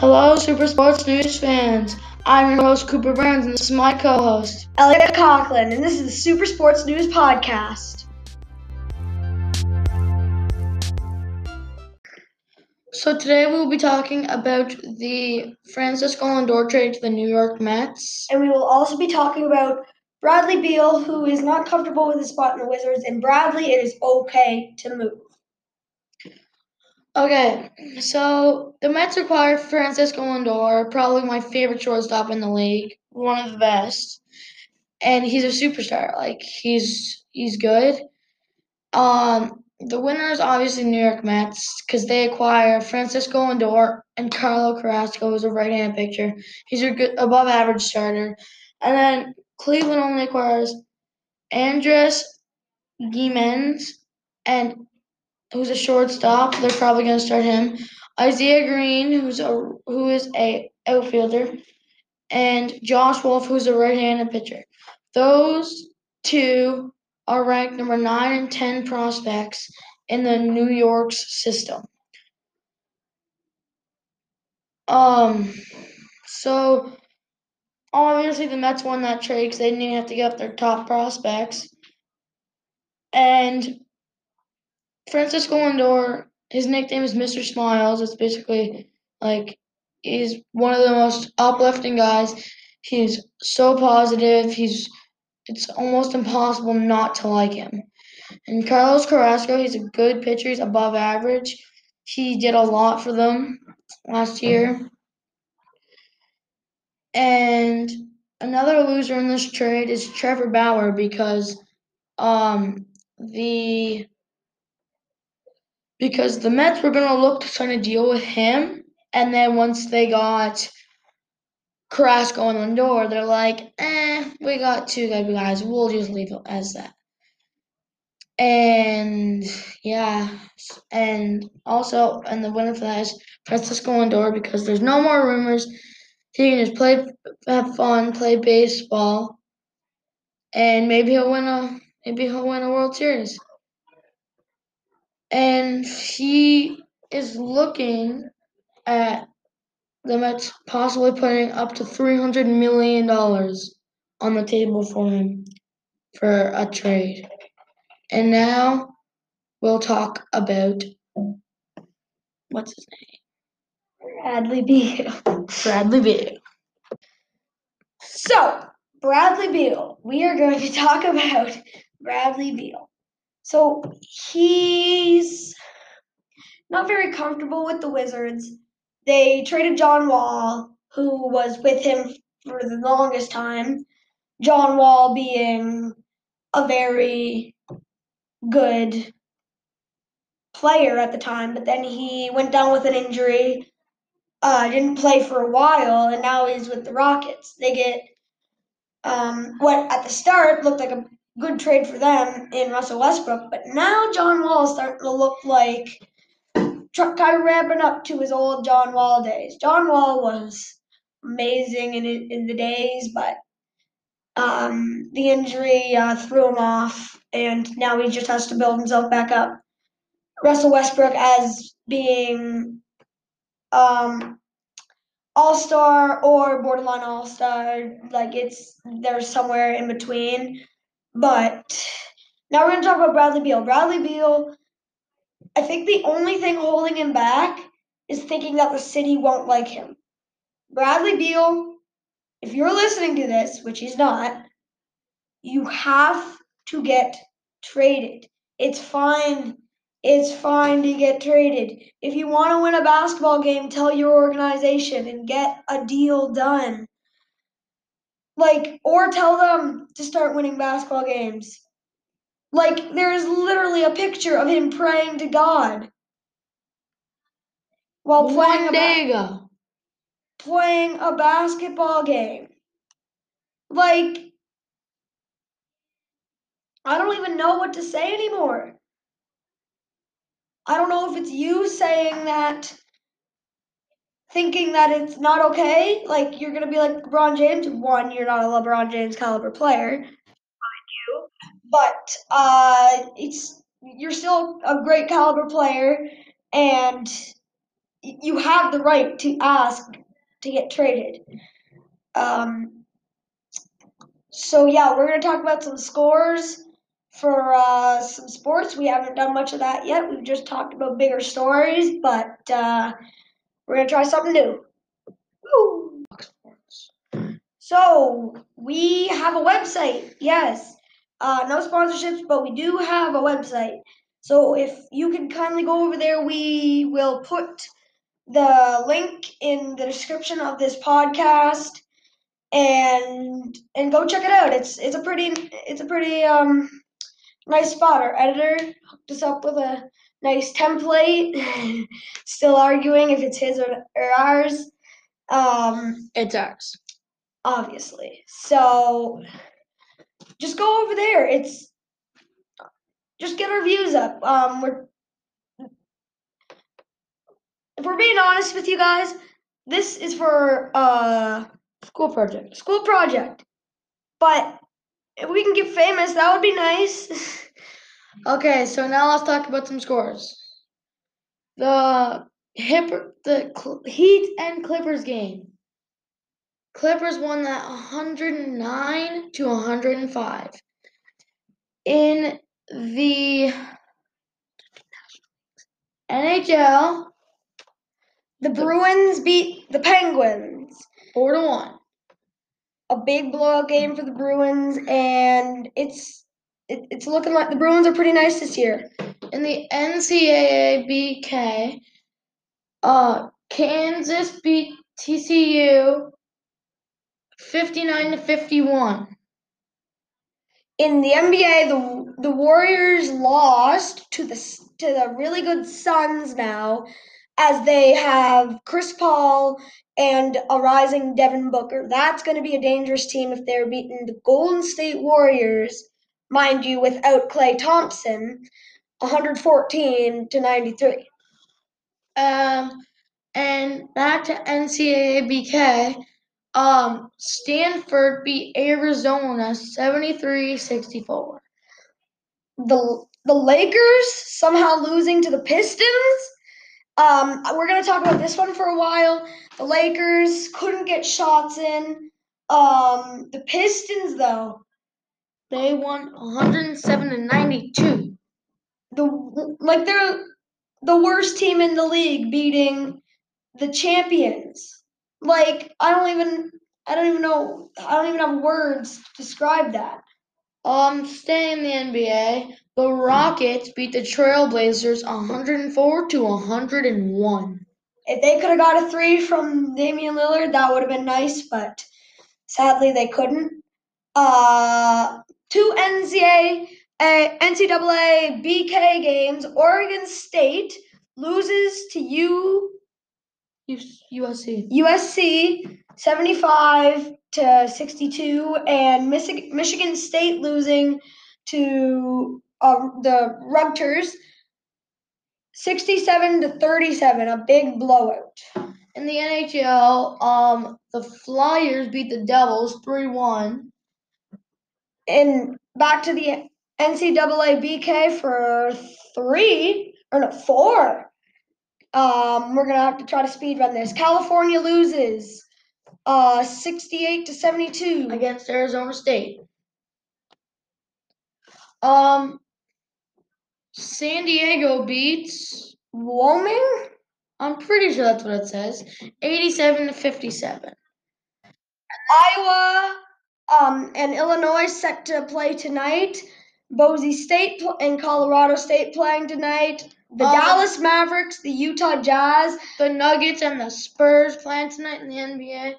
Hello, Super Sports News fans. I'm your host, Cooper Burns, and this is my co host, Elliot Conklin, and this is the Super Sports News Podcast. So, today we will be talking about the Francisco Lindor trade to the New York Mets. And we will also be talking about Bradley Beal, who is not comfortable with his spot in the Wizards, and Bradley, it is okay to move. Okay, so the Mets acquired Francisco Lindor, probably my favorite shortstop in the league, one of the best, and he's a superstar. Like he's he's good. Um, the winner is obviously New York Mets because they acquire Francisco Lindor and Carlos Carrasco, who's a right-handed pitcher. He's a good above average starter, and then Cleveland only acquires Andres Gimenez and who's a shortstop. They're probably going to start him. Isaiah Green, who's a who is a outfielder, and Josh Wolf, who's a right-handed pitcher. Those two are ranked number nine and ten prospects in the New York's system. Um, so obviously the Mets won that trade because they didn't even have to give up their top prospects, and Francisco Lindor, his nickname is Mr. Smiles. It's basically like he's one of the most uplifting guys. He's so positive. He's it's almost impossible not to like him. And Carlos Carrasco, he's a good pitcher. He's above average. He did a lot for them last year. And another loser in this trade is Trevor Bauer because um, the because the Mets were going to look to sign a deal with him, and then once they got Carrasco and Lindor, they're like, eh, we got two good guys. We'll just leave it as that. And yeah, and also, and the winner for that is Francisco Lindor because there's no more rumors. He can just play, have fun, play baseball, and maybe he'll win a maybe he'll win a World Series and he is looking at the Mets possibly putting up to three hundred million dollars on the table for him for a trade. And now we'll talk about what's his name? Bradley Beal. Bradley Beal. So, Bradley Beal. We are going to talk about Bradley Beal. So he's not very comfortable with the Wizards. They traded John Wall, who was with him for the longest time. John Wall being a very good player at the time, but then he went down with an injury, uh, didn't play for a while, and now he's with the Rockets. They get um, what at the start looked like a good trade for them in Russell Westbrook. But now John Wall is starting to look like of ramping up to his old John Wall days. John Wall was amazing in in the days, but um, the injury uh, threw him off, and now he just has to build himself back up. Russell Westbrook as being um, all star or borderline all star, like it's there's somewhere in between. But now we're going to talk about Bradley Beal. Bradley Beal, I think the only thing holding him back is thinking that the city won't like him. Bradley Beal, if you're listening to this, which he's not, you have to get traded. It's fine. It's fine to get traded. If you want to win a basketball game, tell your organization and get a deal done. Like, or tell them to start winning basketball games. Like, there's literally a picture of him praying to God while playing day ago. playing a basketball game. Like, I don't even know what to say anymore. I don't know if it's you saying that thinking that it's not okay. Like you're gonna be like LeBron James. One, you're not a LeBron James caliber player, you, but uh, it's you're still a great caliber player, and you have the right to ask to get traded. Um, so yeah, we're gonna talk about some scores for uh, some sports. We haven't done much of that yet. We've just talked about bigger stories, but uh, we're gonna try something new. Woo! So we have a website. Yes, uh, no sponsorships, but we do have a website. So if you can kindly go over there, we will put the link in the description of this podcast and and go check it out. It's it's a pretty it's a pretty um nice spot. Our editor hooked us up with a nice template. Still arguing if it's his or, or ours. Um, It's ours. obviously. So just go over there. It's just get our views up. Um, we're if we're being honest with you guys, this is for uh School project. school project. But if we can get famous, that would be nice. Okay, so now let's talk about some scores. The hip, the Cl- Heat and Clippers game. Clippers won that 109 to 105. In the NHL, the Bruins beat the Penguins. 4 to 1. A big blowout game for the Bruins, and it's it, it's looking like the Bruins are pretty nice this year. In the NCAA BK, uh, Kansas beat TCU 59 to 51. In the NBA, the the Warriors lost to the to the really good Suns now, as they have Chris Paul and a rising Devin Booker. That's going to be a dangerous team if they're beating the Golden State Warriors, mind you, without Klay Thompson, 114 to 93. Um, and back to NCAA BK, um, Stanford beat Arizona 73 64. the the Lakers somehow losing to the Pistons. Um, we're gonna talk about this one for a while. The Lakers couldn't get shots in. Um, the Pistons though, They won 107 to 92. the like they're the worst team in the league, beating the champions. Like I don't even I don't even know I don't even have words to describe that. Um, staying in the NBA, the Rockets beat the Trailblazers 104 to 101. If they could have got a three from Damian Lillard, that would have been nice, but sadly they couldn't. Uh, two NCAA, uh, NCAA BK games. Oregon State loses to U, USC. USC 75 to 62, and Michi- Michigan State losing to uh, the Rutgers 67 to 37, a big blowout. In the NHL, um, the Flyers beat the Devils 3 1. And back to the NCAA BK for three or no four. Um, we're gonna have to try to speed run this. California loses, uh, sixty-eight to seventy-two. against Arizona State. Um, San Diego beats. Wyoming, I'm pretty sure that's what it says. 87 to 57. Iowa, um, and Illinois set to play tonight. Boise State and Colorado State playing tonight. The Um, Dallas Mavericks, the Utah Jazz, The Nuggets and the Spurs playing tonight in the NBA.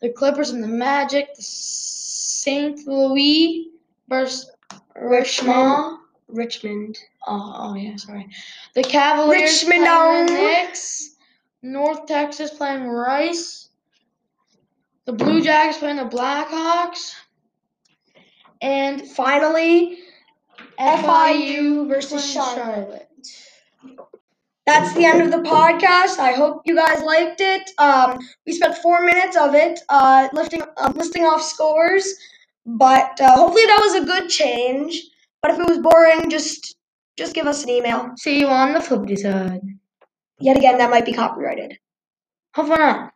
The Clippers and the Magic. The St. Louis versus Richmond. Richmond. Oh, oh yeah, sorry. The Cavaliers Richmond playing the. Knicks. North Texas playing Rice. The Blue Jackets playing the Blackhawks. And Finally, FIU versus Charlotte. that's the end of the podcast. I hope you guys liked it. Um, we spent four minutes of it uh, lifting, uh, listing off scores, but uh, hopefully that was a good change. But if it was boring, just just give us an email. See you on the flippity side. yet again, that might be copyrighted. Hopefully not.